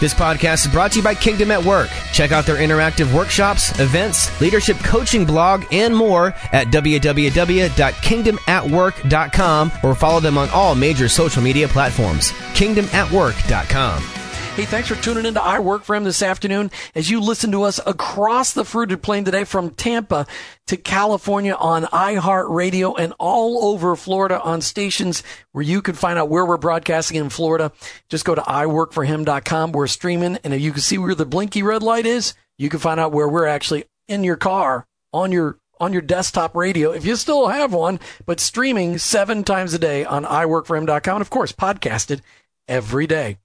This podcast is brought to you by Kingdom at Work. Check out their interactive workshops, events, leadership coaching blog, and more at www.kingdomatwork.com or follow them on all major social media platforms. Kingdomatwork.com. Hey, thanks for tuning in to I Work for Him this afternoon as you listen to us across the fruited plain today from Tampa to California on iHeartRadio and all over Florida on stations where you can find out where we're broadcasting in Florida. Just go to iworkforhim.com. We're streaming and if you can see where the blinky red light is, you can find out where we're actually in your car on your on your desktop radio if you still have one, but streaming seven times a day on iworkforhim.com and of course podcasted every day.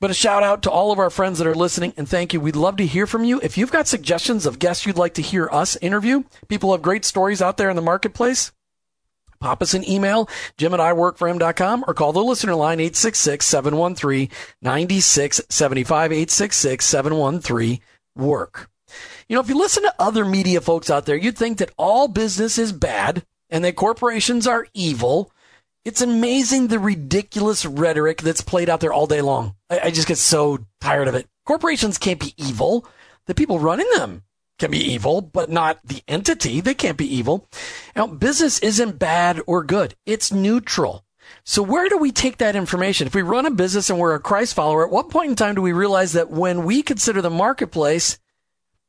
But a shout out to all of our friends that are listening and thank you. We'd love to hear from you. If you've got suggestions of guests you'd like to hear us interview, people have great stories out there in the marketplace. Pop us an email, jim at iworkforhim.com or call the listener line 866-713-9675, 866-713-WORK. You know, if you listen to other media folks out there, you'd think that all business is bad and that corporations are evil it's amazing the ridiculous rhetoric that's played out there all day long. I, I just get so tired of it. Corporations can't be evil. The people running them can be evil, but not the entity. They can't be evil. Now, business isn't bad or good. It's neutral. So where do we take that information? If we run a business and we're a Christ follower, at what point in time do we realize that when we consider the marketplace,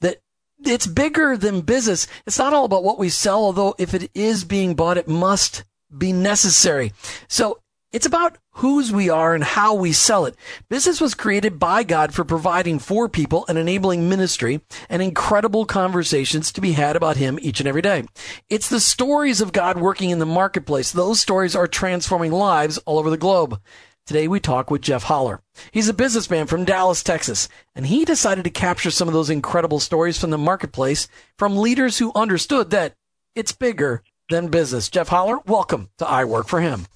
that it's bigger than business? It's not all about what we sell, although if it is being bought, it must be necessary. So it's about whose we are and how we sell it. Business was created by God for providing for people and enabling ministry and incredible conversations to be had about Him each and every day. It's the stories of God working in the marketplace. Those stories are transforming lives all over the globe. Today we talk with Jeff Holler. He's a businessman from Dallas, Texas, and he decided to capture some of those incredible stories from the marketplace from leaders who understood that it's bigger than business. Jeff Holler, welcome to I Work for Him.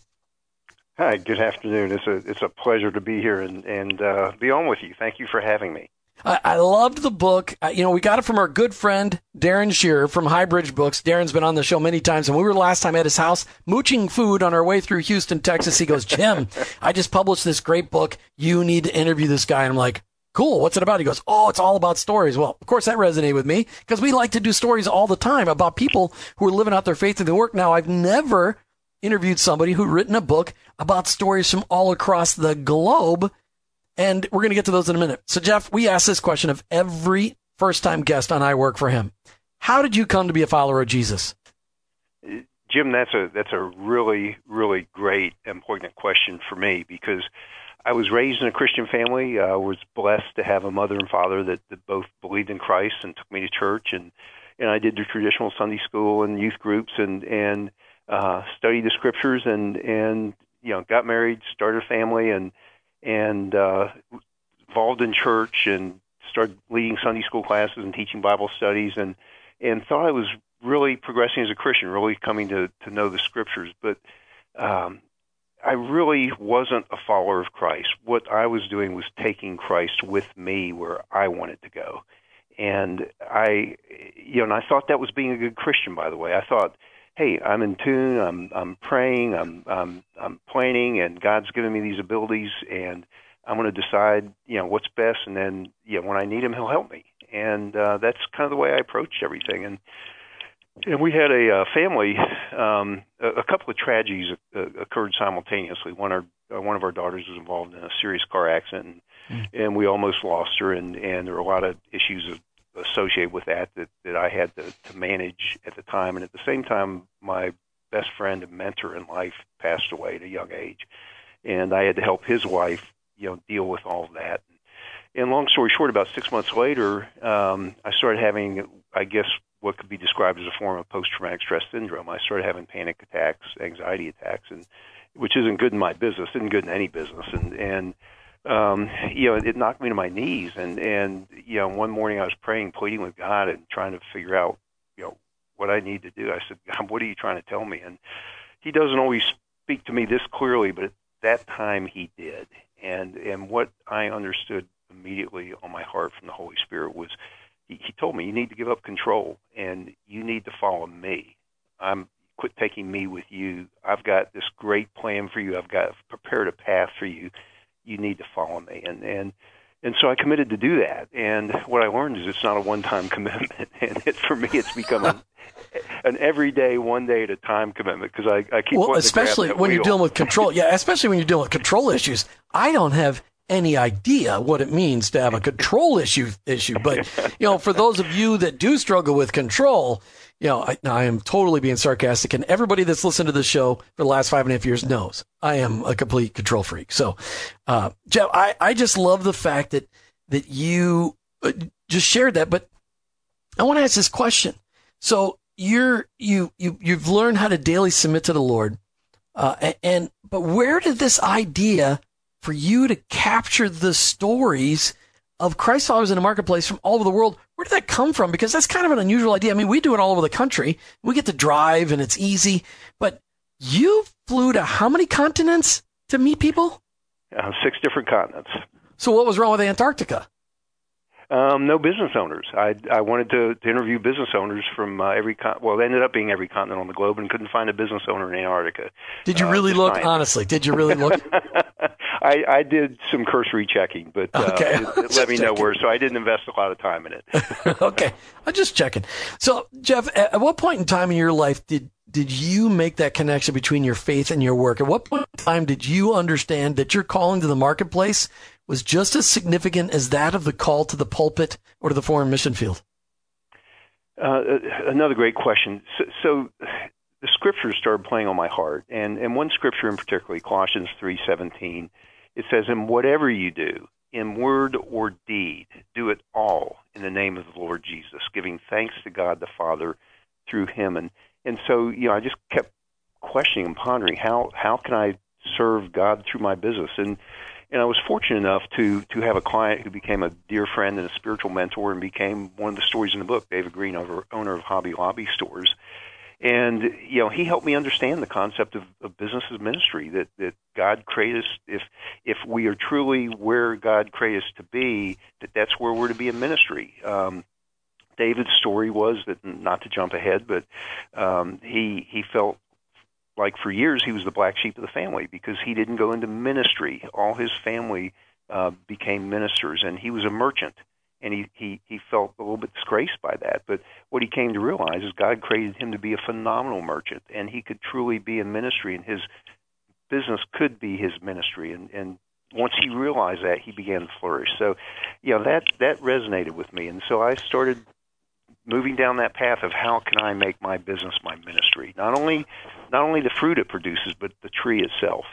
Hi, good afternoon. It's a it's a pleasure to be here and and uh, be on with you. Thank you for having me. I, I loved the book. Uh, you know, we got it from our good friend Darren Shearer from Highbridge Books. Darren's been on the show many times, and we were last time at his house mooching food on our way through Houston, Texas. He goes, "Jim, I just published this great book. You need to interview this guy." And I'm like, Cool. What's it about? He goes, Oh, it's all about stories. Well, of course that resonated with me because we like to do stories all the time about people who are living out their faith in the work. Now, I've never interviewed somebody who'd written a book about stories from all across the globe. And we're going to get to those in a minute. So, Jeff, we ask this question of every first time guest on I Work for Him. How did you come to be a follower of Jesus? Jim, that's a that's a really really great and poignant question for me because I was raised in a Christian family. I was blessed to have a mother and father that, that both believed in Christ and took me to church, and and I did the traditional Sunday school and youth groups, and and uh, studied the scriptures, and and you know got married, started a family, and and uh, involved in church, and started leading Sunday school classes and teaching Bible studies, and and thought I was really progressing as a Christian, really coming to to know the scriptures, but um, I really wasn't a follower of Christ. What I was doing was taking Christ with me where I wanted to go. And I, you know, and I thought that was being a good Christian. By the way, I thought, hey, I'm in tune. I'm I'm praying. I'm I'm I'm planning, and God's given me these abilities, and I'm going to decide, you know, what's best. And then, you know, when I need Him, He'll help me. And uh, that's kind of the way I approached everything. And and we had a uh, family. Um, a, a couple of tragedies uh, occurred simultaneously. One, our uh, one of our daughters was involved in a serious car accident, and, mm. and we almost lost her. And and there were a lot of issues associated with that that that I had to, to manage at the time. And at the same time, my best friend and mentor in life passed away at a young age, and I had to help his wife, you know, deal with all of that. And long story short, about six months later, um, I started having, I guess, what could be described as a form of post-traumatic stress syndrome. I started having panic attacks, anxiety attacks, and which isn't good in my business, isn't good in any business, and and um, you know it knocked me to my knees. And and you know one morning I was praying, pleading with God, and trying to figure out you know what I need to do. I said, God, what are you trying to tell me? And He doesn't always speak to me this clearly, but at that time He did. And and what I understood immediately on my heart from the Holy Spirit was he, he told me you need to give up control and you need to follow me. I'm quit taking me with you. I've got this great plan for you. I've got prepared a path for you. you need to follow me. And and and so I committed to do that. And what I learned is it's not a one-time commitment, and it, for me, it's become a, an everyday, one day at a time commitment because I, I keep well, especially when wheel. you're dealing with control. yeah, especially when you're dealing with control issues. I don't have any idea what it means to have a control issue issue, but you know, for those of you that do struggle with control, you know, I, I, am totally being sarcastic, and everybody that's listened to this show for the last five and a half years knows I am a complete control freak. So, uh, Jeff, I, I just love the fact that that you uh, just shared that. But I want to ask this question. So you're you you you've learned how to daily submit to the Lord, uh, and but where did this idea for you to capture the stories of Christ followers in the marketplace from all over the world. Where did that come from? Because that's kind of an unusual idea. I mean, we do it all over the country. We get to drive and it's easy, but you flew to how many continents to meet people? Uh, six different continents. So what was wrong with Antarctica? Um, no business owners. I I wanted to, to interview business owners from uh, every con- well, it ended up being every continent on the globe, and couldn't find a business owner in Antarctica. Did you uh, really look? Honestly, did you really look? I, I did some cursory checking, but uh, okay. it, it let me know where, so I didn't invest a lot of time in it. okay, I'm just checking. So, Jeff, at what point in time in your life did did you make that connection between your faith and your work? At what point in time did you understand that your calling to the marketplace was just as significant as that of the call to the pulpit or to the foreign mission field? Uh, another great question. So, so, the scriptures started playing on my heart, and, and one scripture in particular, Colossians three seventeen, it says, "In whatever you do, in word or deed, do it all in the name of the Lord Jesus, giving thanks to God the Father through Him." And and so you know, I just kept questioning and pondering how how can I serve God through my business and and I was fortunate enough to to have a client who became a dear friend and a spiritual mentor, and became one of the stories in the book. David Green, owner of Hobby Lobby stores, and you know he helped me understand the concept of, of business as ministry. That that God created us if if we are truly where God created us to be, that that's where we're to be in ministry. Um, David's story was that not to jump ahead, but um, he he felt like for years he was the black sheep of the family because he didn't go into ministry. All his family uh, became ministers, and he was a merchant, and he, he he felt a little bit disgraced by that. But what he came to realize is God created him to be a phenomenal merchant, and he could truly be in ministry, and his business could be his ministry, and and once he realized that, he began to flourish. So, you know, that that resonated with me, and so I started moving down that path of how can I make my business my ministry. Not only not only the fruit it produces, but the tree itself.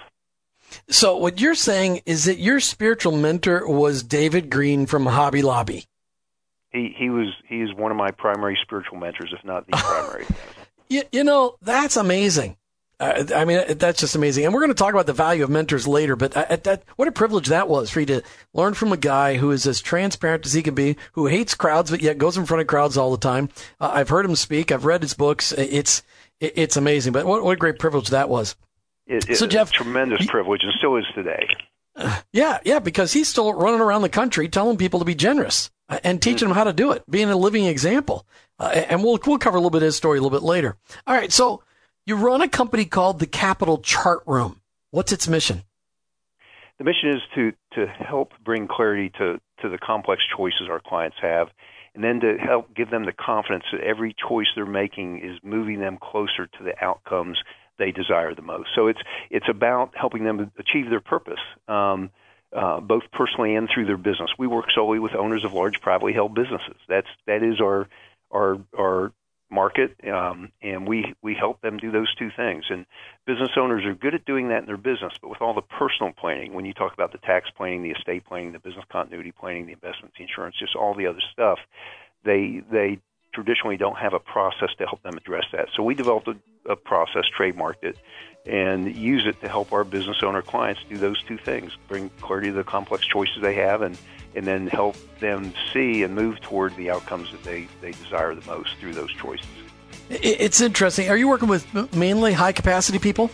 So what you're saying is that your spiritual mentor was David Green from Hobby Lobby. He he was he is one of my primary spiritual mentors, if not the primary. you, you know that's amazing. Uh, I mean, that's just amazing. And we're going to talk about the value of mentors later, but uh, that, what a privilege that was for you to learn from a guy who is as transparent as he can be, who hates crowds, but yet goes in front of crowds all the time. Uh, I've heard him speak. I've read his books. It's, it's amazing. But what, what a great privilege that was. It, it, so, Jeff, tremendous he, privilege and still is today. yeah, yeah, because he's still running around the country telling people to be generous uh, and teaching mm-hmm. them how to do it, being a living example. Uh, and we'll, we'll cover a little bit of his story a little bit later. All right. So, you run a company called the Capital Chart Room. What's its mission? The mission is to, to help bring clarity to, to the complex choices our clients have, and then to help give them the confidence that every choice they're making is moving them closer to the outcomes they desire the most. So it's it's about helping them achieve their purpose, um, uh, both personally and through their business. We work solely with owners of large privately held businesses. That's that is our our our market, um, and we we help them do those two things. And business owners are good at doing that in their business, but with all the personal planning, when you talk about the tax planning, the estate planning, the business continuity planning, the investments, the insurance, just all the other stuff, they they traditionally don't have a process to help them address that. So we developed a, a process, trademarked it, and use it to help our business owner clients do those two things: bring clarity to the complex choices they have, and and then help them see and move toward the outcomes that they, they desire the most through those choices. It's interesting. Are you working with mainly high capacity people?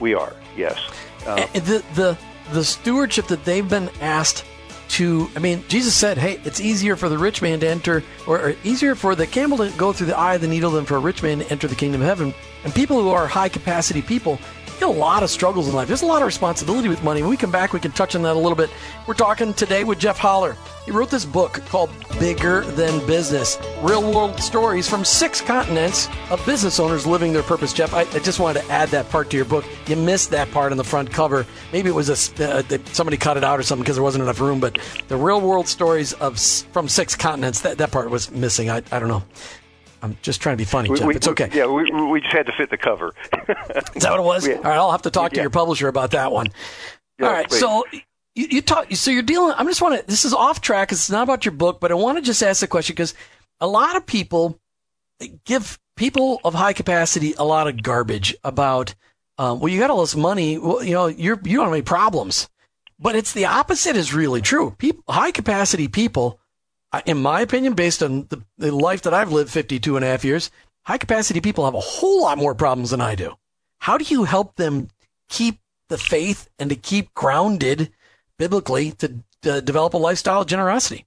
We are, yes. Uh, the, the, the stewardship that they've been asked to, I mean, Jesus said, hey, it's easier for the rich man to enter, or, or easier for the camel to go through the eye of the needle than for a rich man to enter the kingdom of heaven. And people who are high capacity people, a lot of struggles in life. There's a lot of responsibility with money. When we come back, we can touch on that a little bit. We're talking today with Jeff Holler. He wrote this book called Bigger Than Business Real World Stories from Six Continents of Business Owners Living Their Purpose. Jeff, I, I just wanted to add that part to your book. You missed that part on the front cover. Maybe it was a, uh, somebody cut it out or something because there wasn't enough room, but the real world stories of from six continents, that, that part was missing. I, I don't know. I'm just trying to be funny, Jeff. We, it's okay. Yeah, we, we just had to fit the cover. Is that what it was? Yeah. All right, I'll have to talk to yeah. your publisher about that one. Yeah, All right, please. so you, you talk. So you're dealing. I'm just want to. This is off track. Because it's not about your book, but I want to just ask the question because a lot of people give people of high capacity a lot of garbage about. Um, well, you got all this money. Well, you know, you're you don't have any problems. But it's the opposite is really true. People, high capacity people in my opinion, based on the, the life that I've lived 52 and a half years, high capacity people have a whole lot more problems than I do. How do you help them keep the faith and to keep grounded biblically to, develop a lifestyle of generosity?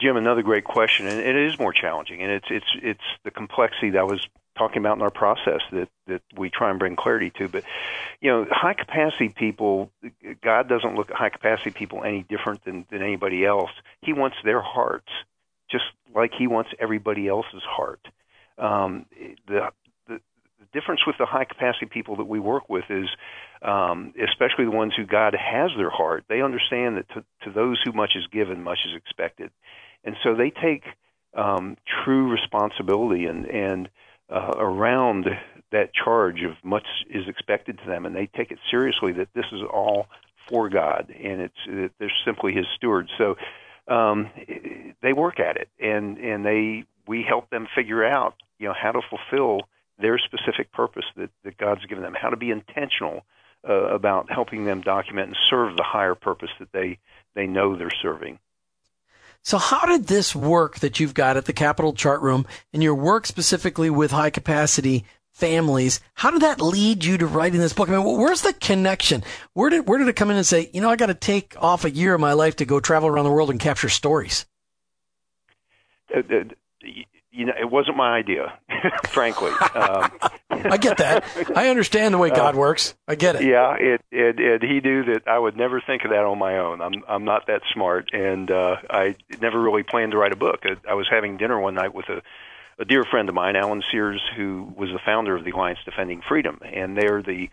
Jim, another great question, and it is more challenging, and it's it's it's the complexity that was talking about in our process that that we try and bring clarity to. But you know, high capacity people, God doesn't look at high capacity people any different than than anybody else. He wants their hearts just like He wants everybody else's heart. Um, the, the difference with the high capacity people that we work with is, um, especially the ones who God has their heart, they understand that to, to those who much is given, much is expected, and so they take um, true responsibility and and uh, around that charge of much is expected to them, and they take it seriously that this is all for God, and it's it, they're simply His stewards. So um, they work at it, and and they we help them figure out you know how to fulfill their specific purpose that, that God's given them, how to be intentional uh, about helping them document and serve the higher purpose that they they know they're serving. So how did this work that you've got at the Capital Chart Room and your work specifically with high capacity families, how did that lead you to writing this book? I mean, where's the connection? Where did, where did it come in and say, you know, I got to take off a year of my life to go travel around the world and capture stories? Uh, uh, you know, it wasn't my idea, frankly. Um, I get that. I understand the way God uh, works. I get it. Yeah, it, it, it, he knew that I would never think of that on my own. I'm, I'm not that smart, and uh, I never really planned to write a book. I, I was having dinner one night with a, a dear friend of mine, Alan Sears, who was the founder of the Alliance Defending Freedom, and they're the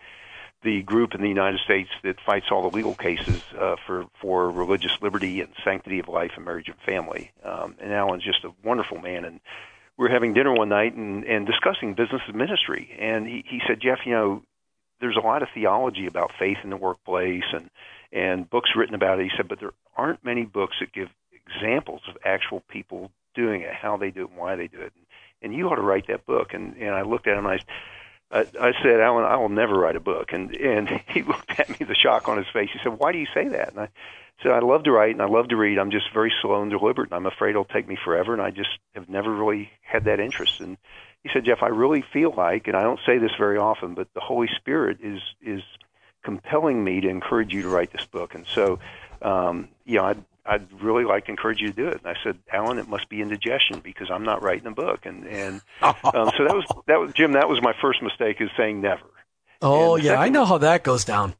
the group in the United States that fights all the legal cases uh, for for religious liberty and sanctity of life and marriage and family. Um, and Alan's just a wonderful man, and we were having dinner one night and, and discussing business and ministry, and he, he said, Jeff, you know, there's a lot of theology about faith in the workplace and and books written about it. He said, but there aren't many books that give examples of actual people doing it, how they do it, and why they do it. And, and you ought to write that book. And and I looked at him and I, I, I said, Alan, I will never write a book. And and he looked at me, the shock on his face. He said, Why do you say that? And I so I love to write and I love to read. I'm just very slow and deliberate, and I'm afraid it'll take me forever. And I just have never really had that interest. And he said, Jeff, I really feel like, and I don't say this very often, but the Holy Spirit is is compelling me to encourage you to write this book. And so, um, you know, I'd I'd really like to encourage you to do it. And I said, Alan, it must be indigestion because I'm not writing a book. And and um, so that was that was Jim. That was my first mistake is saying never. Oh yeah, I know how that goes down.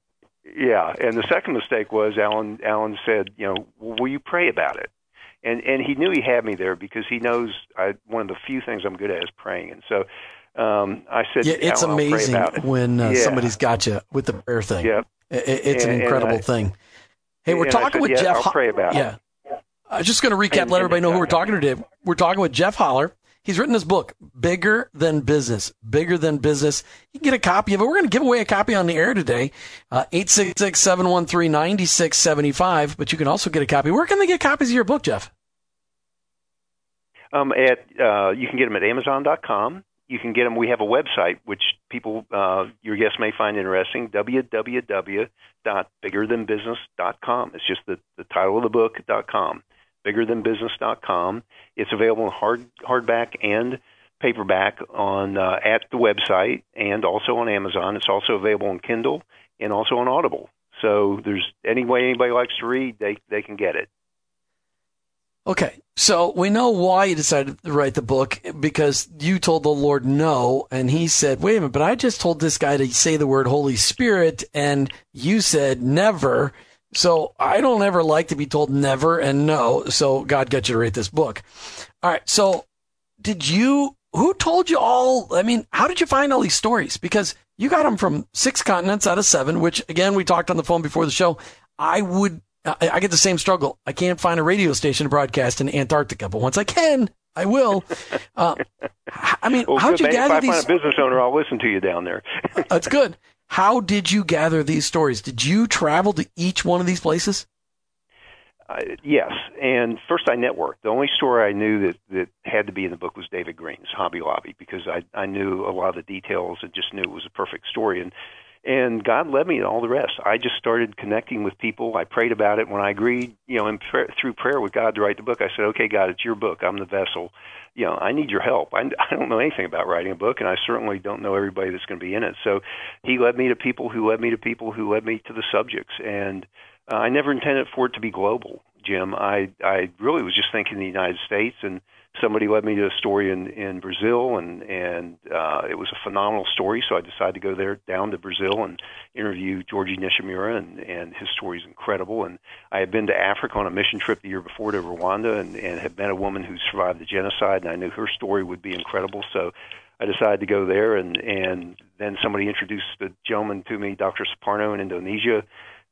Yeah, and the second mistake was Alan. Alan said, you know, will you pray about it? And and he knew he had me there because he knows I one of the few things I'm good at is praying. And so um, I said, yeah, it's amazing it. when uh, yeah. somebody's got you with the prayer thing. Yeah, it, it's and, an incredible I, thing. Hey, we're talking said, with yeah, Jeff. I'll pray about yeah. it. I'm just going to recap, and, let everybody know who we're talking to today. We're talking with Jeff Holler. He's written this book, Bigger Than Business. Bigger Than Business. You can get a copy of it. We're going to give away a copy on the air today, uh, 866-713-9675, but you can also get a copy. Where can they get copies of your book, Jeff? Um, at uh, You can get them at Amazon.com. You can get them. We have a website, which people, uh, your guests may find interesting, www.biggerthanbusiness.com. It's just the, the title of the book.com biggerthanbusiness.com. It's available in hard hardback and paperback on uh, at the website and also on Amazon. It's also available on Kindle and also on Audible. So there's any way anybody likes to read, they they can get it. Okay, so we know why you decided to write the book because you told the Lord no, and He said, "Wait a minute, but I just told this guy to say the word Holy Spirit, and you said never." So I don't ever like to be told never and no. So God got you to write this book. All right. So did you? Who told you all? I mean, how did you find all these stories? Because you got them from six continents out of seven, which again we talked on the phone before the show. I would I, I, get the same struggle. I can't find a radio station to broadcast in Antarctica, but once I can, I will. Uh, I mean, well, how'd you gather if I these? find a business owner, I'll listen to you down there. That's good. How did you gather these stories? Did you travel to each one of these places? Uh, yes, and first I networked. The only story I knew that that had to be in the book was David Green's Hobby Lobby because I I knew a lot of the details and just knew it was a perfect story. And and God led me to all the rest. I just started connecting with people. I prayed about it. When I agreed, you know, in prayer, through prayer with God to write the book, I said, "Okay, God, it's your book. I'm the vessel. You know, I need your help. I, I don't know anything about writing a book, and I certainly don't know everybody that's going to be in it." So, He led me to people who led me to people who led me to the subjects, and uh, I never intended for it to be global, Jim. I I really was just thinking the United States and somebody led me to a story in in Brazil, and and uh, it was a phenomenal story. So I decided to go there down to Brazil and interview Jorge Nishimura, and and his story is incredible. And I had been to Africa on a mission trip the year before to Rwanda, and and had met a woman who survived the genocide, and I knew her story would be incredible. So. I decided to go there, and and then somebody introduced the gentleman to me, Dr. Suparno in Indonesia,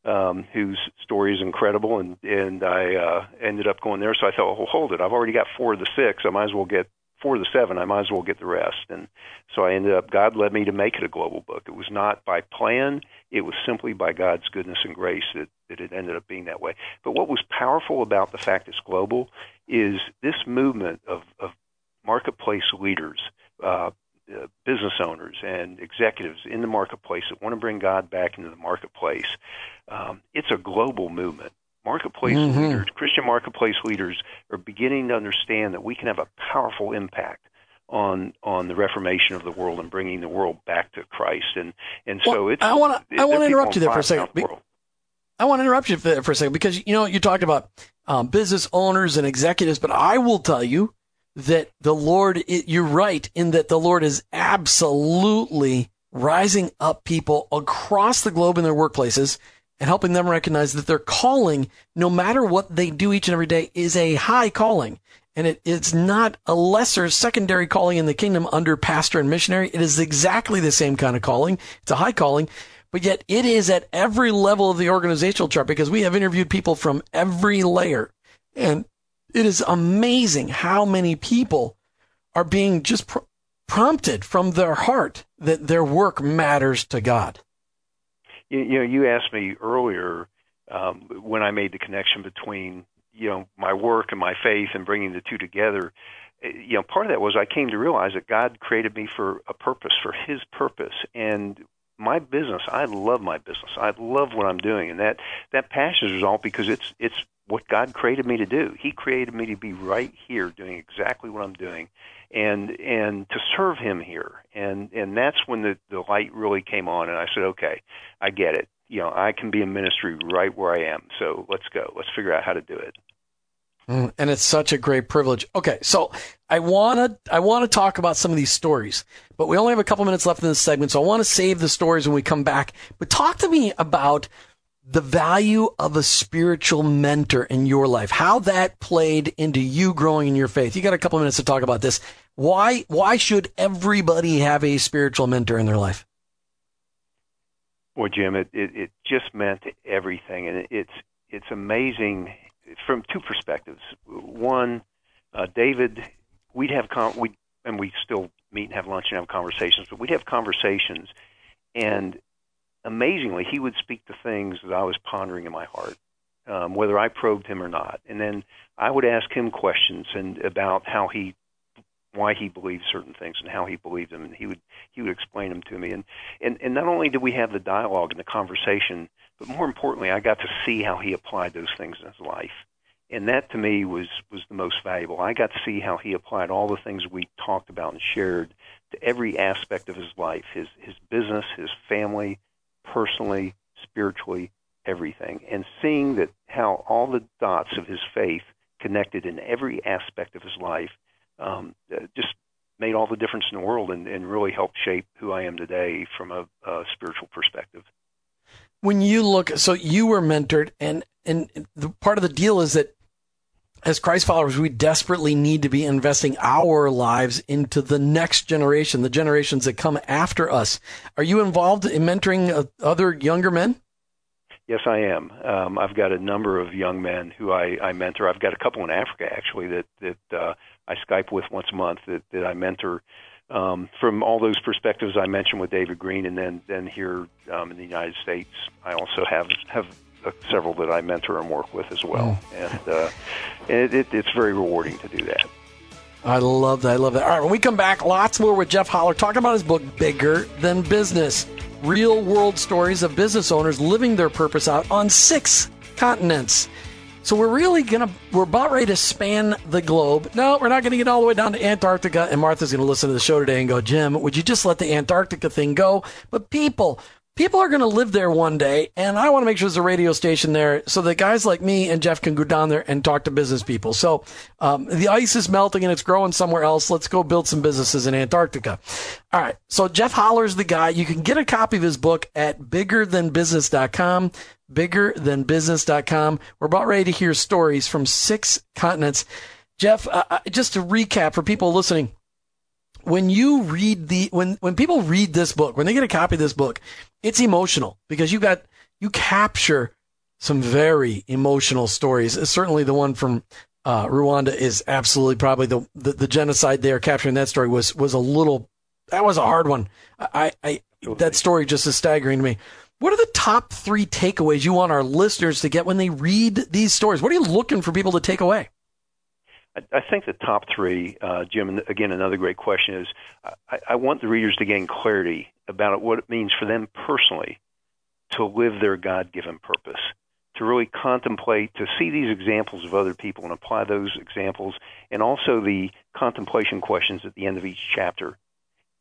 um, whose story is incredible, and and I uh, ended up going there. So I thought, well, hold it, I've already got four of the six. I might as well get four of the seven. I might as well get the rest. And so I ended up. God led me to make it a global book. It was not by plan. It was simply by God's goodness and grace that that it ended up being that way. But what was powerful about the fact it's global is this movement of of marketplace leaders. Uh, uh, business owners and executives in the marketplace that want to bring God back into the marketplace. Um, it's a global movement. Marketplace mm-hmm. leaders, Christian marketplace leaders, are beginning to understand that we can have a powerful impact on on the reformation of the world and bringing the world back to Christ. And and so well, it's. I want to I want to interrupt you there for a second. I want to interrupt you for a second because you know you talked about um, business owners and executives, but I will tell you that the Lord, you're right in that the Lord is absolutely rising up people across the globe in their workplaces and helping them recognize that their calling, no matter what they do each and every day, is a high calling. And it, it's not a lesser secondary calling in the kingdom under pastor and missionary. It is exactly the same kind of calling. It's a high calling, but yet it is at every level of the organizational chart because we have interviewed people from every layer. And it is amazing how many people are being just pr- prompted from their heart that their work matters to God. You, you know, you asked me earlier um, when I made the connection between you know my work and my faith and bringing the two together. Eh, you know, part of that was I came to realize that God created me for a purpose, for His purpose, and my business. I love my business. I love what I'm doing, and that that passion is all because it's it's what God created me to do. He created me to be right here doing exactly what I'm doing and and to serve him here. And and that's when the the light really came on and I said, "Okay, I get it. You know, I can be in ministry right where I am. So let's go. Let's figure out how to do it." Mm, and it's such a great privilege. Okay, so I want to I want to talk about some of these stories, but we only have a couple minutes left in this segment, so I want to save the stories when we come back. But talk to me about the value of a spiritual mentor in your life, how that played into you growing in your faith. You got a couple minutes to talk about this. Why, why should everybody have a spiritual mentor in their life? Well, Jim, it, it, it just meant everything. And it's, it's amazing from two perspectives. One, uh, David, we'd have, con- we and we still meet and have lunch and have conversations, but we'd have conversations and amazingly, he would speak to things that I was pondering in my heart, um, whether I probed him or not. And then I would ask him questions and about how he, why he believed certain things and how he believed them, and he would he would explain them to me. And and and not only did we have the dialogue and the conversation, but more importantly, I got to see how he applied those things in his life. And that to me was was the most valuable. I got to see how he applied all the things we talked about and shared to every aspect of his life, his his business, his family, personally, spiritually, everything, and seeing that how all the dots of his faith connected in every aspect of his life. Um, just made all the difference in the world and, and really helped shape who I am today from a, a spiritual perspective. When you look, so you were mentored, and and the part of the deal is that as Christ followers, we desperately need to be investing our lives into the next generation, the generations that come after us. Are you involved in mentoring uh, other younger men? Yes, I am. Um, I've got a number of young men who I, I mentor. I've got a couple in Africa actually that that uh, I Skype with once a month that, that I mentor um, from all those perspectives I mentioned with David Green, and then then here um, in the United States, I also have have uh, several that I mentor and work with as well, mm. and, uh, it, it, it's very rewarding to do that. I love that. I love that. All right, when we come back, lots more with Jeff Holler talking about his book, Bigger Than Business Real World Stories of Business Owners Living Their Purpose Out on Six Continents. So we're really gonna we're about ready to span the globe. No, we're not gonna get all the way down to Antarctica. And Martha's gonna listen to the show today and go, Jim, would you just let the Antarctica thing go? But people, people are going to live there one day, and I want to make sure there's a radio station there so that guys like me and Jeff can go down there and talk to business people. So um, the ice is melting and it's growing somewhere else. Let's go build some businesses in Antarctica. All right. So Jeff Holler's the guy. You can get a copy of his book at biggerthanbusiness.com. Biggerthanbusiness.com. We're about ready to hear stories from six continents. Jeff, uh, uh just to recap for people listening, when you read the when when people read this book, when they get a copy of this book, it's emotional because you got you capture some very emotional stories. Certainly, the one from uh, Rwanda is absolutely probably the, the, the genocide there. Capturing that story was was a little that was a hard one. I, I that story just is staggering to me. What are the top three takeaways you want our listeners to get when they read these stories? What are you looking for people to take away? I think the top three, uh, Jim, and again, another great question is I, I want the readers to gain clarity about what it means for them personally to live their God given purpose, to really contemplate, to see these examples of other people and apply those examples, and also the contemplation questions at the end of each chapter,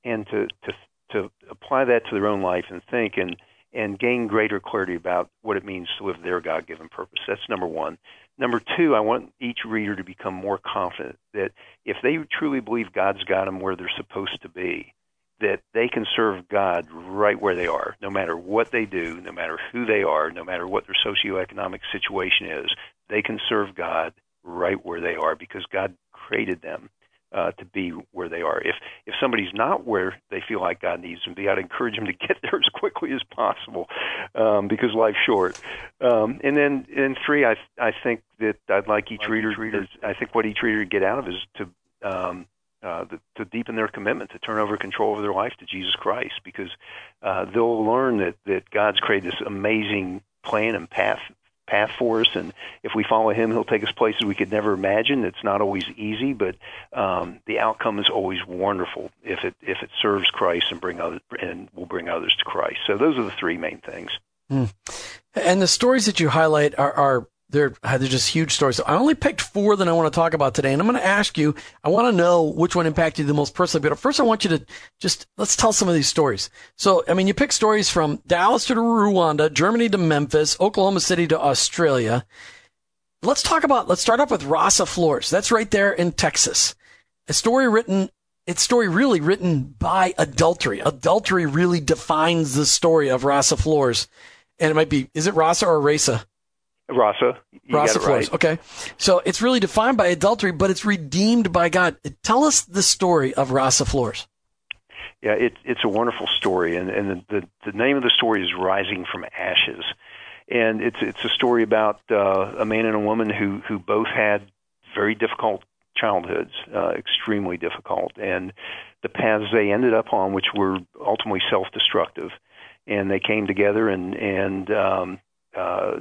and to, to, to apply that to their own life and think. And, and gain greater clarity about what it means to live their God given purpose. That's number one. Number two, I want each reader to become more confident that if they truly believe God's got them where they're supposed to be, that they can serve God right where they are, no matter what they do, no matter who they are, no matter what their socioeconomic situation is. They can serve God right where they are because God created them uh, to be where they are. If if somebody's not where they feel like God needs them to be, I'd encourage them to get there as quickly as possible um, because life's short. Um, and then in three, I I think that I'd like each like reader. Each reader I think what each reader get out of is to um, uh, the, to deepen their commitment to turn over control of their life to Jesus Christ, because uh, they'll learn that that God's created this amazing plan and path path for us. And if we follow Him, He'll take us places we could never imagine. It's not always easy, but um, the outcome is always wonderful if it if it serves Christ and bring other and will bring others to Christ. So those are the three main things. Mm. And the stories that you highlight are, are they're uh, they're just huge stories. So I only picked four that I want to talk about today, and I'm going to ask you. I want to know which one impacted you the most personally. But first, I want you to just let's tell some of these stories. So, I mean, you pick stories from Dallas to Rwanda, Germany to Memphis, Oklahoma City to Australia. Let's talk about. Let's start off with Rasa Flores. That's right there in Texas. A story written. It's story really written by adultery. Adultery really defines the story of Rasa Flores, and it might be. Is it Rasa or Rasa? Rasa. Rasa Flores. Right. Okay. So it's really defined by adultery, but it's redeemed by God. Tell us the story of Rasa Flores. Yeah, it, it's a wonderful story, and, and the, the, the name of the story is Rising from Ashes. And it's it's a story about uh, a man and a woman who who both had very difficult childhoods, uh, extremely difficult, and the paths they ended up on, which were ultimately self-destructive, and they came together and and um, uh,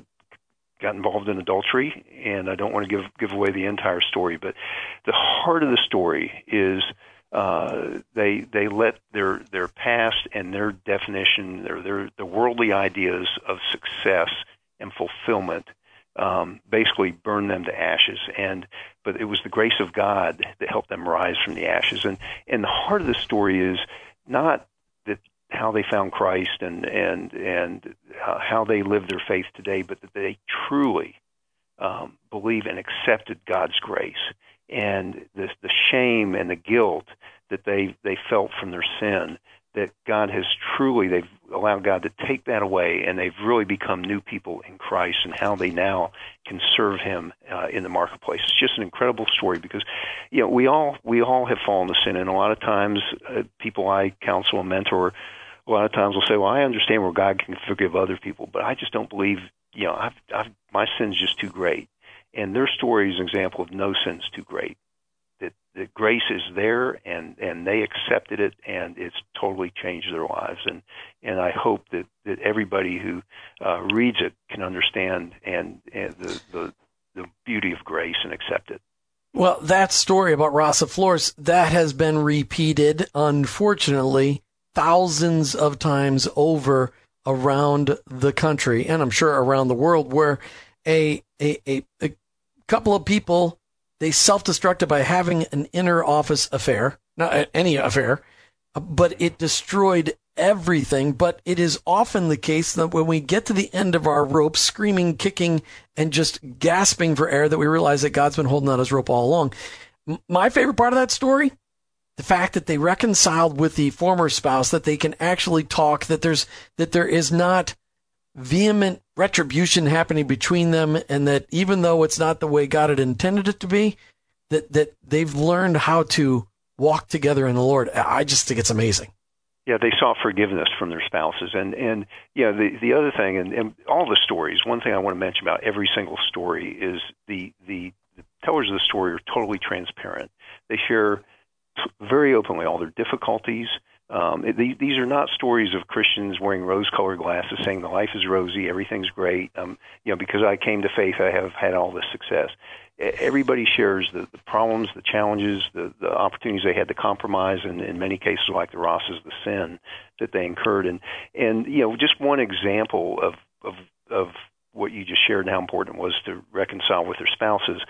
got involved in adultery, and I don't want to give give away the entire story, but the heart of the story is uh, they they let their their past and their definition, their their the worldly ideas of success and fulfillment, um, basically burn them to ashes. And but it was the grace of God that helped them rise from the ashes. And and the heart of the story is not that how they found Christ and and and how they live their faith today, but that they truly um, believe and accepted God's grace and the the shame and the guilt that they they felt from their sin that God has truly they've allowed God to take that away and they've really become new people in Christ and how they now can serve him uh, in the marketplace. It's just an incredible story because you know we all we all have fallen to sin and a lot of times uh, people I counsel and mentor a lot of times will say, "Well, I understand where God can forgive other people, but I just don't believe, you know, I've, I've my sin's just too great." And their story is an example of no sin's too great that that grace is there and and they accepted it and it's totally changed their lives and and I hope that that everybody who uh, reads it can understand and, and the, the the beauty of grace and accept it. Well, that story about Rasa Flores that has been repeated, unfortunately, thousands of times over around the country and I'm sure around the world, where a a, a, a couple of people they self-destructed by having an inner office affair, not any affair, but it destroyed everything. But it is often the case that when we get to the end of our rope, screaming, kicking, and just gasping for air, that we realize that God's been holding on his rope all along. My favorite part of that story, the fact that they reconciled with the former spouse, that they can actually talk, that there's, that there is not vehement retribution happening between them and that even though it's not the way God had intended it to be, that, that they've learned how to walk together in the Lord. I just think it's amazing. Yeah, they sought forgiveness from their spouses, and and yeah, the the other thing, and, and all the stories. One thing I want to mention about every single story is the the, the tellers of the story are totally transparent. They share very openly all their difficulties, um, it, these are not stories of Christians wearing rose-colored glasses, saying the life is rosy, everything's great. Um, you know, because I came to faith, I have had all this success. Everybody shares the, the problems, the challenges, the, the opportunities they had to compromise, and in many cases, like the Rosses, the sin that they incurred. And and you know, just one example of of of what you just shared how important it was to reconcile with their spouses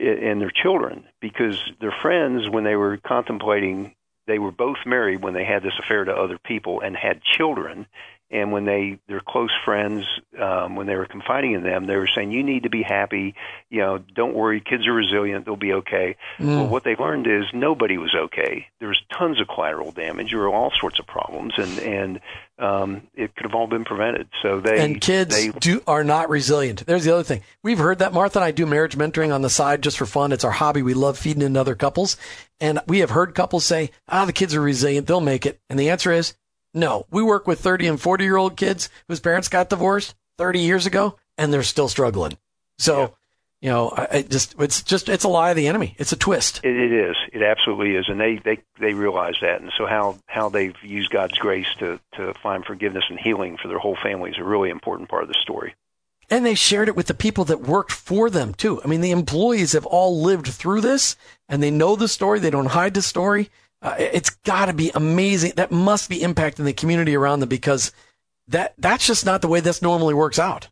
and their children because their friends when they were contemplating they were both married when they had this affair to other people and had children and when they their close friends um when they were confiding in them they were saying you need to be happy. You know don't worry. Kids are resilient. They'll be okay. Mm. well what they learned is nobody was okay. There was tons of collateral damage. There were all sorts of problems and and um it could have all been prevented. So they and kids they, do are not resilient. There's the other thing. We've heard that martha and i do marriage mentoring on the side just for fun. It's our hobby. We love feeding into other couples. And we have heard couples say ah the kids are resilient. They'll make it. And the answer is no, we work with 30 and 40 year old kids whose parents got divorced 30 years ago and they're still struggling. So, yeah. you know, I, just, it's just, it's a lie of the enemy. It's a twist. It, it is. It absolutely is. And they, they, they realize that. And so how, how they've used God's grace to, to find forgiveness and healing for their whole family is a really important part of the story. And they shared it with the people that worked for them too. I mean, the employees have all lived through this and they know the story. They don't hide the story. Uh, it's got to be amazing. That must be impacting the community around them because that that's just not the way this normally works out.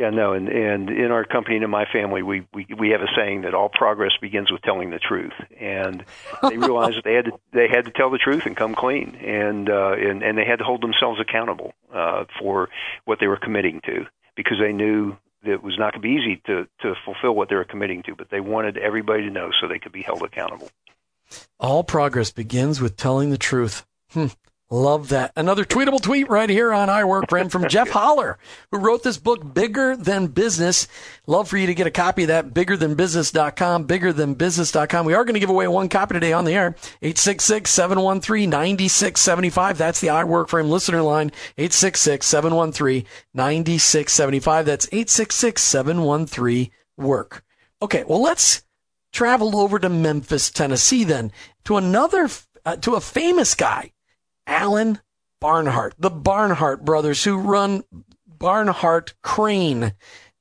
Yeah, no, and and in our company and in my family, we we we have a saying that all progress begins with telling the truth, and they realized that they had to they had to tell the truth and come clean, and uh, and and they had to hold themselves accountable uh, for what they were committing to because they knew that it was not going to be easy to to fulfill what they were committing to, but they wanted everybody to know so they could be held accountable. All progress begins with telling the truth. Hmm. Love that. Another tweetable tweet right here on I Work for Him from Jeff Holler, who wrote this book, Bigger Than Business. Love for you to get a copy of that, biggerthanbusiness.com, biggerthanbusiness.com. We are going to give away one copy today on the air, 866-713-9675. That's the I Work Him listener line, 866-713-9675. That's 866-713-WORK. Okay, well, let's traveled over to Memphis, Tennessee, then to another, uh, to a famous guy, Alan Barnhart, the Barnhart brothers who run Barnhart Crane.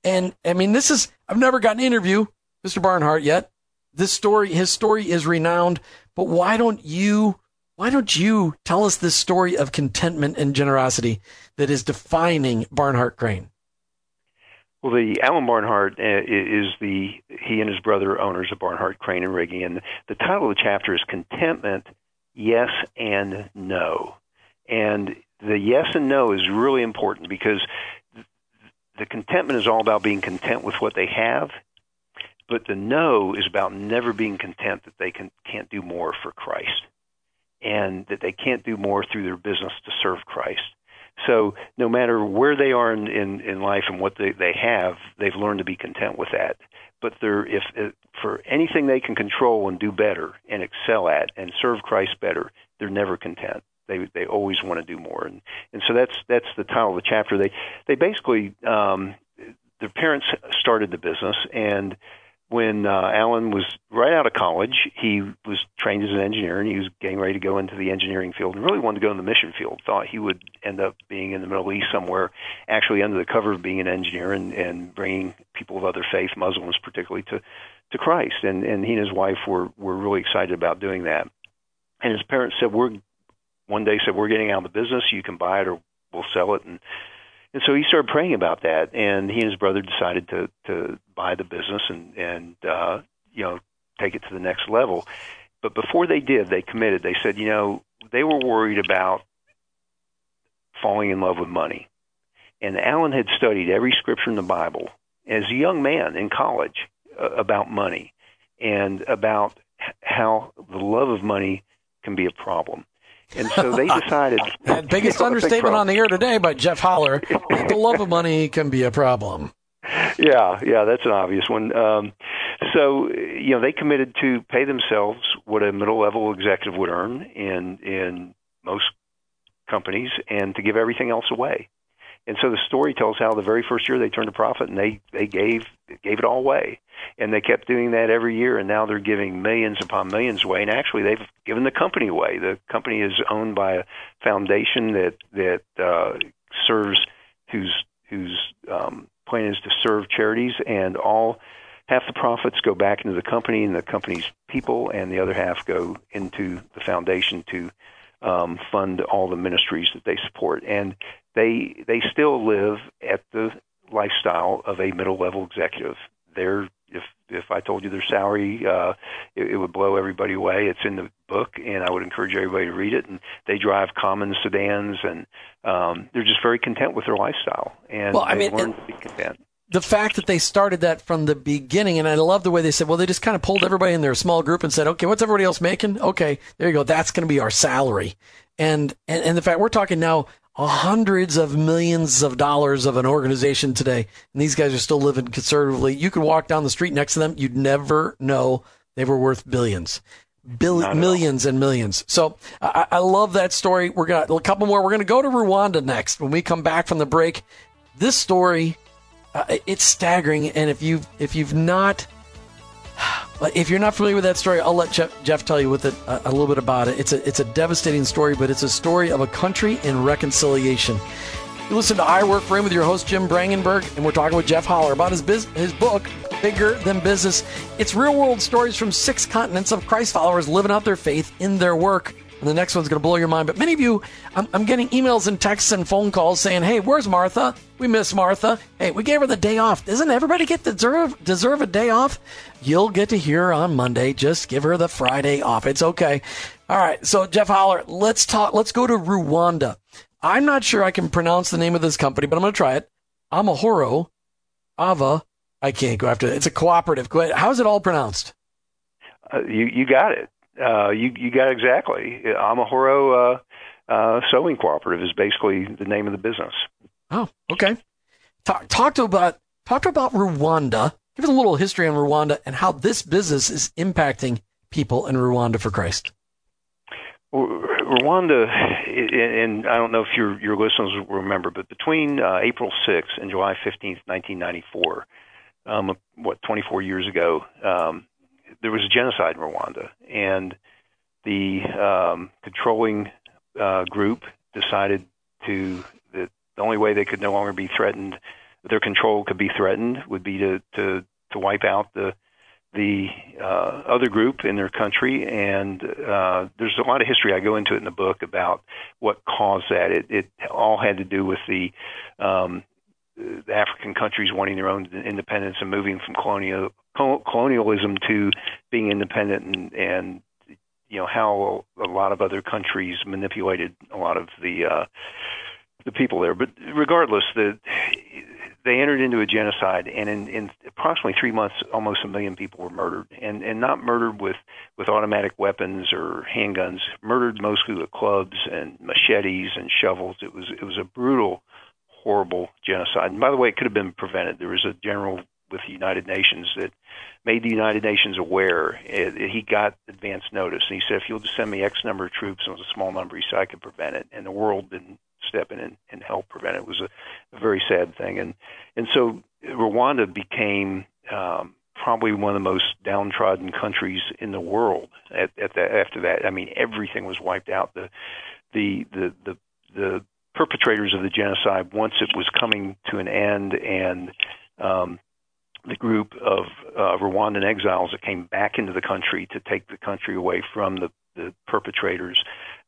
And I mean, this is, I've never gotten an interview, Mr. Barnhart yet. This story, his story is renowned, but why don't you, why don't you tell us this story of contentment and generosity that is defining Barnhart Crane? Well, the Alan Barnhart uh, is the he and his brother owners of Barnhart Crane and Rigging, and the title of the chapter is "Contentment: Yes and No." And the yes and no is really important because the contentment is all about being content with what they have but the no is about never being content that they can can't do more for Christ, and that they can't do more through their business to serve Christ. So no matter where they are in, in, in life and what they, they have, they've learned to be content with that. But they're, if, if for anything they can control and do better and excel at and serve Christ better, they're never content. They they always want to do more, and and so that's that's the title of the chapter. They they basically um, their parents started the business and when uh, Alan was right out of college, he was trained as an engineer, and he was getting ready to go into the engineering field, and really wanted to go in the mission field. Thought he would end up being in the Middle East somewhere, actually under the cover of being an engineer and, and bringing people of other faith, Muslims particularly, to to Christ. And and he and his wife were were really excited about doing that. And his parents said, "We're one day said we're getting out of the business. You can buy it or we'll sell it." And and so he started praying about that, and he and his brother decided to to buy the business and and uh, you know take it to the next level. But before they did, they committed. They said, you know, they were worried about falling in love with money, and Alan had studied every scripture in the Bible as a young man in college uh, about money and about how the love of money can be a problem. And so they decided. That biggest understatement on the air today by Jeff Holler. the love of money can be a problem. Yeah, yeah, that's an obvious one. Um, so you know they committed to pay themselves what a middle level executive would earn in in most companies, and to give everything else away. And so the story tells how the very first year they turned a profit and they they gave gave it all away, and they kept doing that every year. And now they're giving millions upon millions away. And actually, they've given the company away. The company is owned by a foundation that that uh, serves whose whose um, plan is to serve charities, and all half the profits go back into the company and the company's people, and the other half go into the foundation to um, fund all the ministries that they support. And they they still live at the lifestyle of a middle level executive. They're if if I told you their salary, uh, it, it would blow everybody away. It's in the book, and I would encourage everybody to read it. And they drive common sedans, and um, they're just very content with their lifestyle, and well, I mean, learn to be content. The fact that they started that from the beginning, and I love the way they said, well, they just kind of pulled everybody in their small group and said, okay, what's everybody else making? Okay, there you go. That's going to be our salary. And, and, and the fact we're talking now hundreds of millions of dollars of an organization today, and these guys are still living conservatively. You could walk down the street next to them, you'd never know they were worth billions. Bill- millions and millions. So I, I love that story. We're gonna a couple more. We're gonna go to Rwanda next when we come back from the break. This story, uh, it's staggering, and if you if you've not if you're not familiar with that story, I'll let Jeff, Jeff tell you with it a, a, little bit about it. It's a it's a devastating story, but it's a story of a country in reconciliation. You listen to I Work for Him with your host Jim Brangenberg, and we're talking with Jeff Holler about his biz, his book Bigger Than Business. It's real world stories from six continents of Christ followers living out their faith in their work. And the next one's going to blow your mind. But many of you, I'm, I'm, getting emails and texts and phone calls saying, "Hey, where's Martha? We miss Martha. Hey, we gave her the day off. Doesn't everybody get deserve deserve a day off? You'll get to hear on Monday. Just give her the Friday off. It's okay. All right. So Jeff Holler, let's talk. Let's go to Rwanda. I'm not sure I can pronounce the name of this company, but I'm going to try it. Amahoro, Ava. I can't go after it. It's a cooperative. How's it all pronounced? Uh, you you got it uh, you you got exactly. Amahoro uh, uh, Sewing Cooperative is basically the name of the business. Oh, okay. Talk talk to about talk to about Rwanda. Give us a little history on Rwanda and how this business is impacting people in Rwanda for Christ. Rwanda, and I don't know if your your listeners will remember, but between uh, April 6th and July 15th, 1994, um, what 24 years ago, um, there was a genocide in Rwanda, and the um, controlling uh, group decided to that the only way they could no longer be threatened, their control could be threatened, would be to to to wipe out the the uh, other group in their country, and uh, there's a lot of history I go into it in the book about what caused that. It, it all had to do with the um, the African countries wanting their own independence and moving from colonial colonialism to being independent and, and you know how a lot of other countries manipulated a lot of the uh, the people there. But regardless, the they entered into a genocide, and in, in approximately three months, almost a million people were murdered, and and not murdered with with automatic weapons or handguns, murdered mostly with clubs and machetes and shovels. It was it was a brutal, horrible genocide. And by the way, it could have been prevented. There was a general with the United Nations that made the United Nations aware. It, it, he got advance notice, and he said, "If you'll just send me X number of troops, and it was a small number, he said I could prevent it." And the world didn't step in and, and help prevent it. It was a, a very sad thing, and and so Rwanda became um, probably one of the most downtrodden countries in the world. At, at that, after that, I mean, everything was wiped out. The the the the the perpetrators of the genocide, once it was coming to an end, and um, the group of uh, Rwandan exiles that came back into the country to take the country away from the, the perpetrators.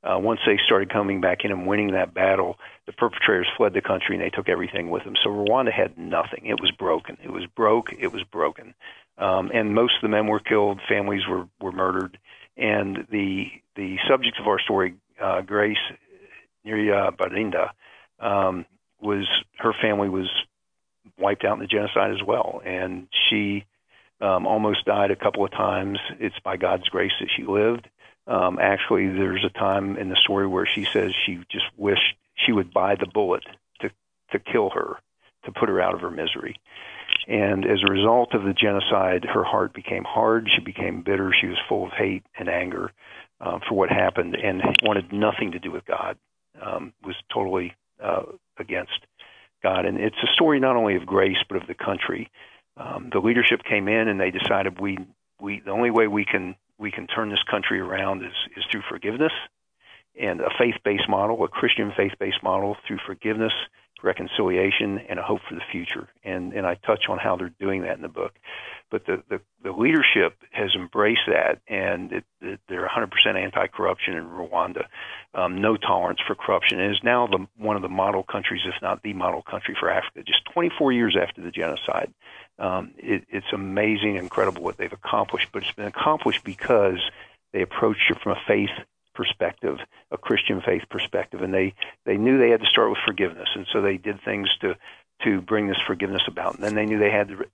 Uh, once they started coming back in and winning that battle, the perpetrators fled the country and they took everything with them. So Rwanda had nothing. It was broken. It was broke. It was broken. Um, and most of the men were killed. Families were, were murdered. And the the subject of our story, uh, Grace Nyria Barinda, um, was her family was wiped out in the genocide as well. And she um, almost died a couple of times. It's by God's grace that she lived. Um, actually, there's a time in the story where she says she just wished she would buy the bullet to to kill her, to put her out of her misery. And as a result of the genocide, her heart became hard. She became bitter. She was full of hate and anger uh, for what happened, and wanted nothing to do with God. Um, was totally uh, against God. And it's a story not only of grace but of the country. Um, the leadership came in and they decided we we the only way we can we can turn this country around is is through forgiveness and a faith-based model, a Christian faith-based model through forgiveness, reconciliation, and a hope for the future. And and I touch on how they're doing that in the book. But the the, the leadership has embraced that, and it, it, they're 100% anti-corruption in Rwanda. Um, no tolerance for corruption. and is now the, one of the model countries, if not the model country for Africa. Just 24 years after the genocide, um, it, it's amazing, incredible what they've accomplished. But it's been accomplished because they approached it from a faith perspective, a Christian faith perspective, and they they knew they had to start with forgiveness, and so they did things to to bring this forgiveness about. And then they knew they had to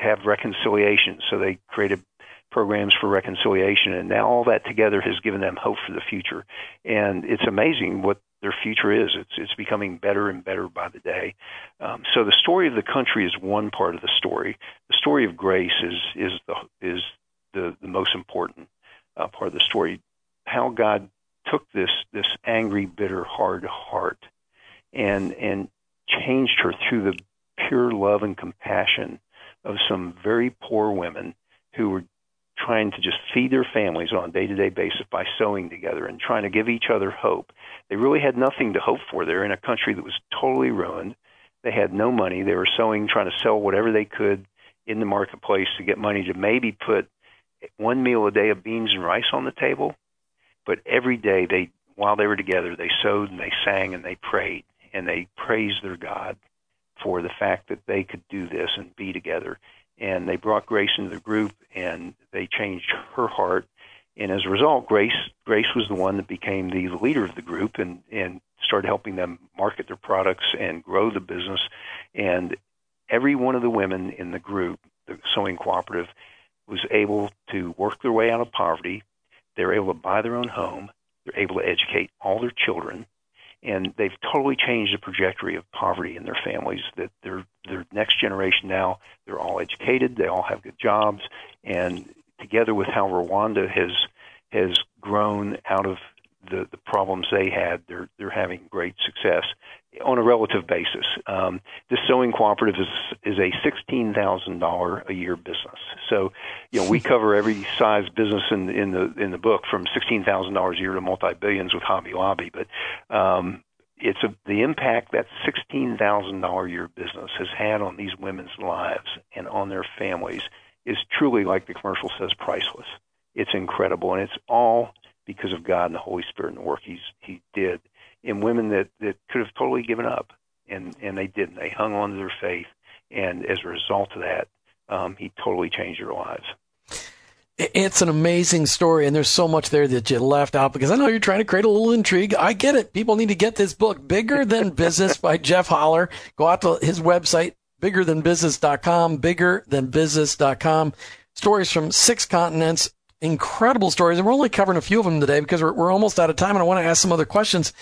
have reconciliation, so they created programs for reconciliation, and now all that together has given them hope for the future. And it's amazing what their future is. It's it's becoming better and better by the day. Um, so the story of the country is one part of the story. The story of grace is is the is the, the most important uh, part of the story how God took this this angry, bitter, hard heart and and changed her through the pure love and compassion of some very poor women who were trying to just feed their families on a day-to-day basis by sewing together and trying to give each other hope. They really had nothing to hope for. They're in a country that was totally ruined. They had no money. They were sewing, trying to sell whatever they could in the marketplace to get money to maybe put one meal a day of beans and rice on the table but every day they while they were together they sewed and they sang and they prayed and they praised their god for the fact that they could do this and be together. And they brought grace into the group and they changed her heart. And as a result grace grace was the one that became the leader of the group and and started helping them market their products and grow the business. And every one of the women in the group the sewing cooperative was able to work their way out of poverty they're able to buy their own home. They're able to educate all their children, and they've totally changed the trajectory of poverty in their families. That their their next generation now they're all educated, they all have good jobs, and together with how Rwanda has has grown out of the, the problems they had, they're they're having great success on a relative basis. Um, this sewing cooperative is is a sixteen thousand dollar a year business. So, you know, we cover every size business in in the in the book from sixteen thousand dollars a year to multi billions with Hobby Lobby. But um, it's a, the impact that sixteen thousand dollar a year business has had on these women's lives and on their families is truly, like the commercial says, priceless. It's incredible, and it's all because of God and the Holy Spirit and the work He's He did in women that that could have totally given up, and and they didn't. They hung on to their faith, and as a result of that, um, He totally changed their lives. It's an amazing story, and there's so much there that you left out because I know you're trying to create a little intrigue. I get it. People need to get this book, Bigger Than Business by Jeff Holler. Go out to his website, biggerthanbusiness.com, biggerthanbusiness.com. Stories from six continents, incredible stories. And we're only covering a few of them today because we're, we're almost out of time and I want to ask some other questions.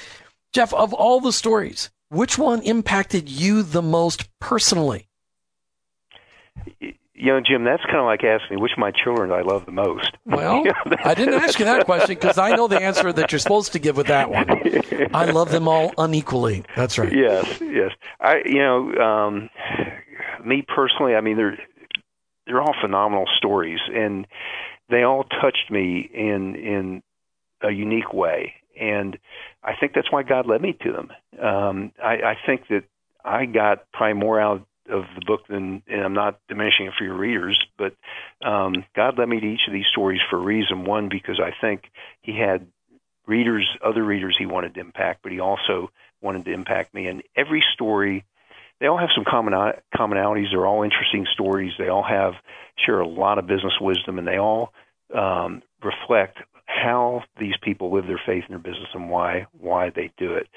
Jeff, of all the stories, which one impacted you the most personally? You know, Jim, that's kind of like asking me which of my children I love the most. Well, I didn't ask you that question because I know the answer that you're supposed to give with that one. I love them all unequally. That's right. Yes, yes. I, you know, um, me personally, I mean, they're they're all phenomenal stories, and they all touched me in in a unique way, and I think that's why God led me to them. Um, I, I think that I got probably more out of the book than, and I'm not diminishing it for your readers, but um, God led me to each of these stories for a reason. One, because I think He had readers, other readers He wanted to impact, but He also wanted to impact me. And every story they all have some common commonalities. They're all interesting stories. They all have share a lot of business wisdom, and they all um, reflect how these people live their faith in their business and why why they do it.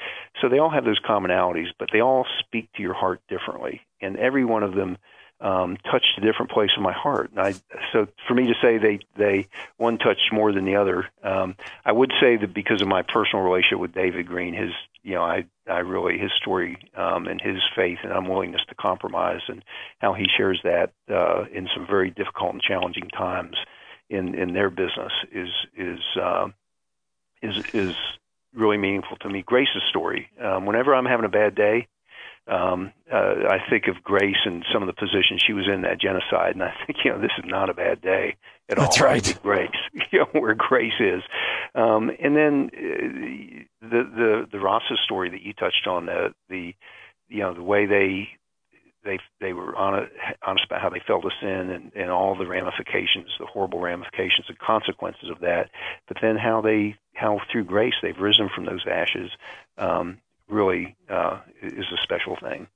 So they all have those commonalities, but they all speak to your heart differently, and every one of them um, touched a different place in my heart. And I, so for me to say they they one touched more than the other, um, I would say that because of my personal relationship with David Green, his you know I I really his story um, and his faith and unwillingness to compromise and how he shares that uh, in some very difficult and challenging times in in their business is is uh, is is really meaningful to me. Grace's story. Um, whenever I'm having a bad day, um, uh, I think of Grace and some of the positions she was in that genocide, and I think you know this is not a bad day at That's all. That's right, Grace. You know where Grace is, um, and then uh, the the the Ross's story that you touched on the the you know the way they they they were honest, honest about how they felt a sin and, and all the ramifications, the horrible ramifications and consequences of that. But then how they how through grace they've risen from those ashes um, really uh, is a special thing.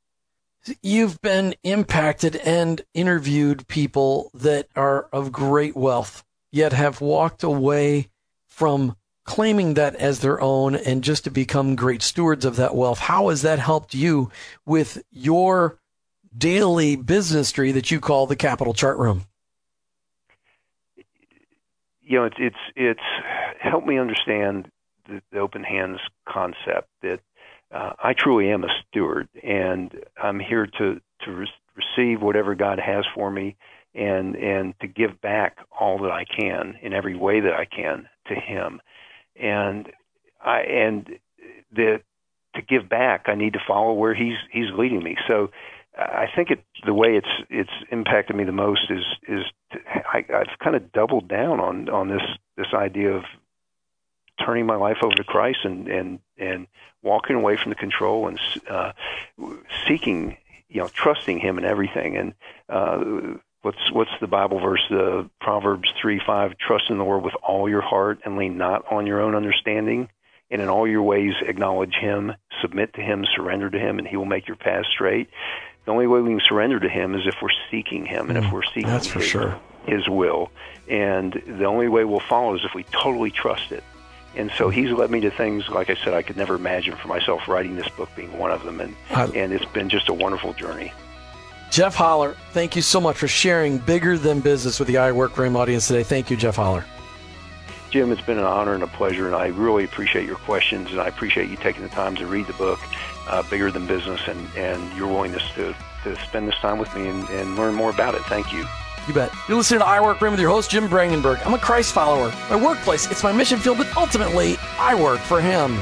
You've been impacted and interviewed people that are of great wealth, yet have walked away from claiming that as their own and just to become great stewards of that wealth. How has that helped you with your daily business tree that you call the Capital Chart Room? You know, it's it's it's helped me understand the, the open hands concept that uh, I truly am a steward, and I'm here to to re- receive whatever God has for me, and and to give back all that I can in every way that I can to Him, and I and the to give back, I need to follow where He's He's leading me. So I think it the way it's it's impacted me the most is is I, I've kind of doubled down on on this this idea of turning my life over to Christ and and and walking away from the control and uh, seeking you know trusting Him in everything and uh, what's what's the Bible verse the Proverbs three five trust in the Lord with all your heart and lean not on your own understanding and in all your ways acknowledge Him submit to Him surrender to Him and He will make your path straight the only way we can surrender to Him is if we're seeking Him, and mm, if we're seeking that's for his, sure. His will. And the only way we'll follow is if we totally trust it. And so He's led me to things, like I said, I could never imagine for myself. Writing this book being one of them, and I, and it's been just a wonderful journey. Jeff Holler, thank you so much for sharing bigger than business with the I Work for Him audience today. Thank you, Jeff Holler. Jim, it's been an honor and a pleasure, and I really appreciate your questions, and I appreciate you taking the time to read the book uh, bigger than business and, and your willingness to, to spend this time with me and, and learn more about it. Thank you. You bet. You're listening to I Work for Him with your host, Jim Brangenberg. I'm a Christ follower. My workplace, it's my mission field, but ultimately, I work for Him.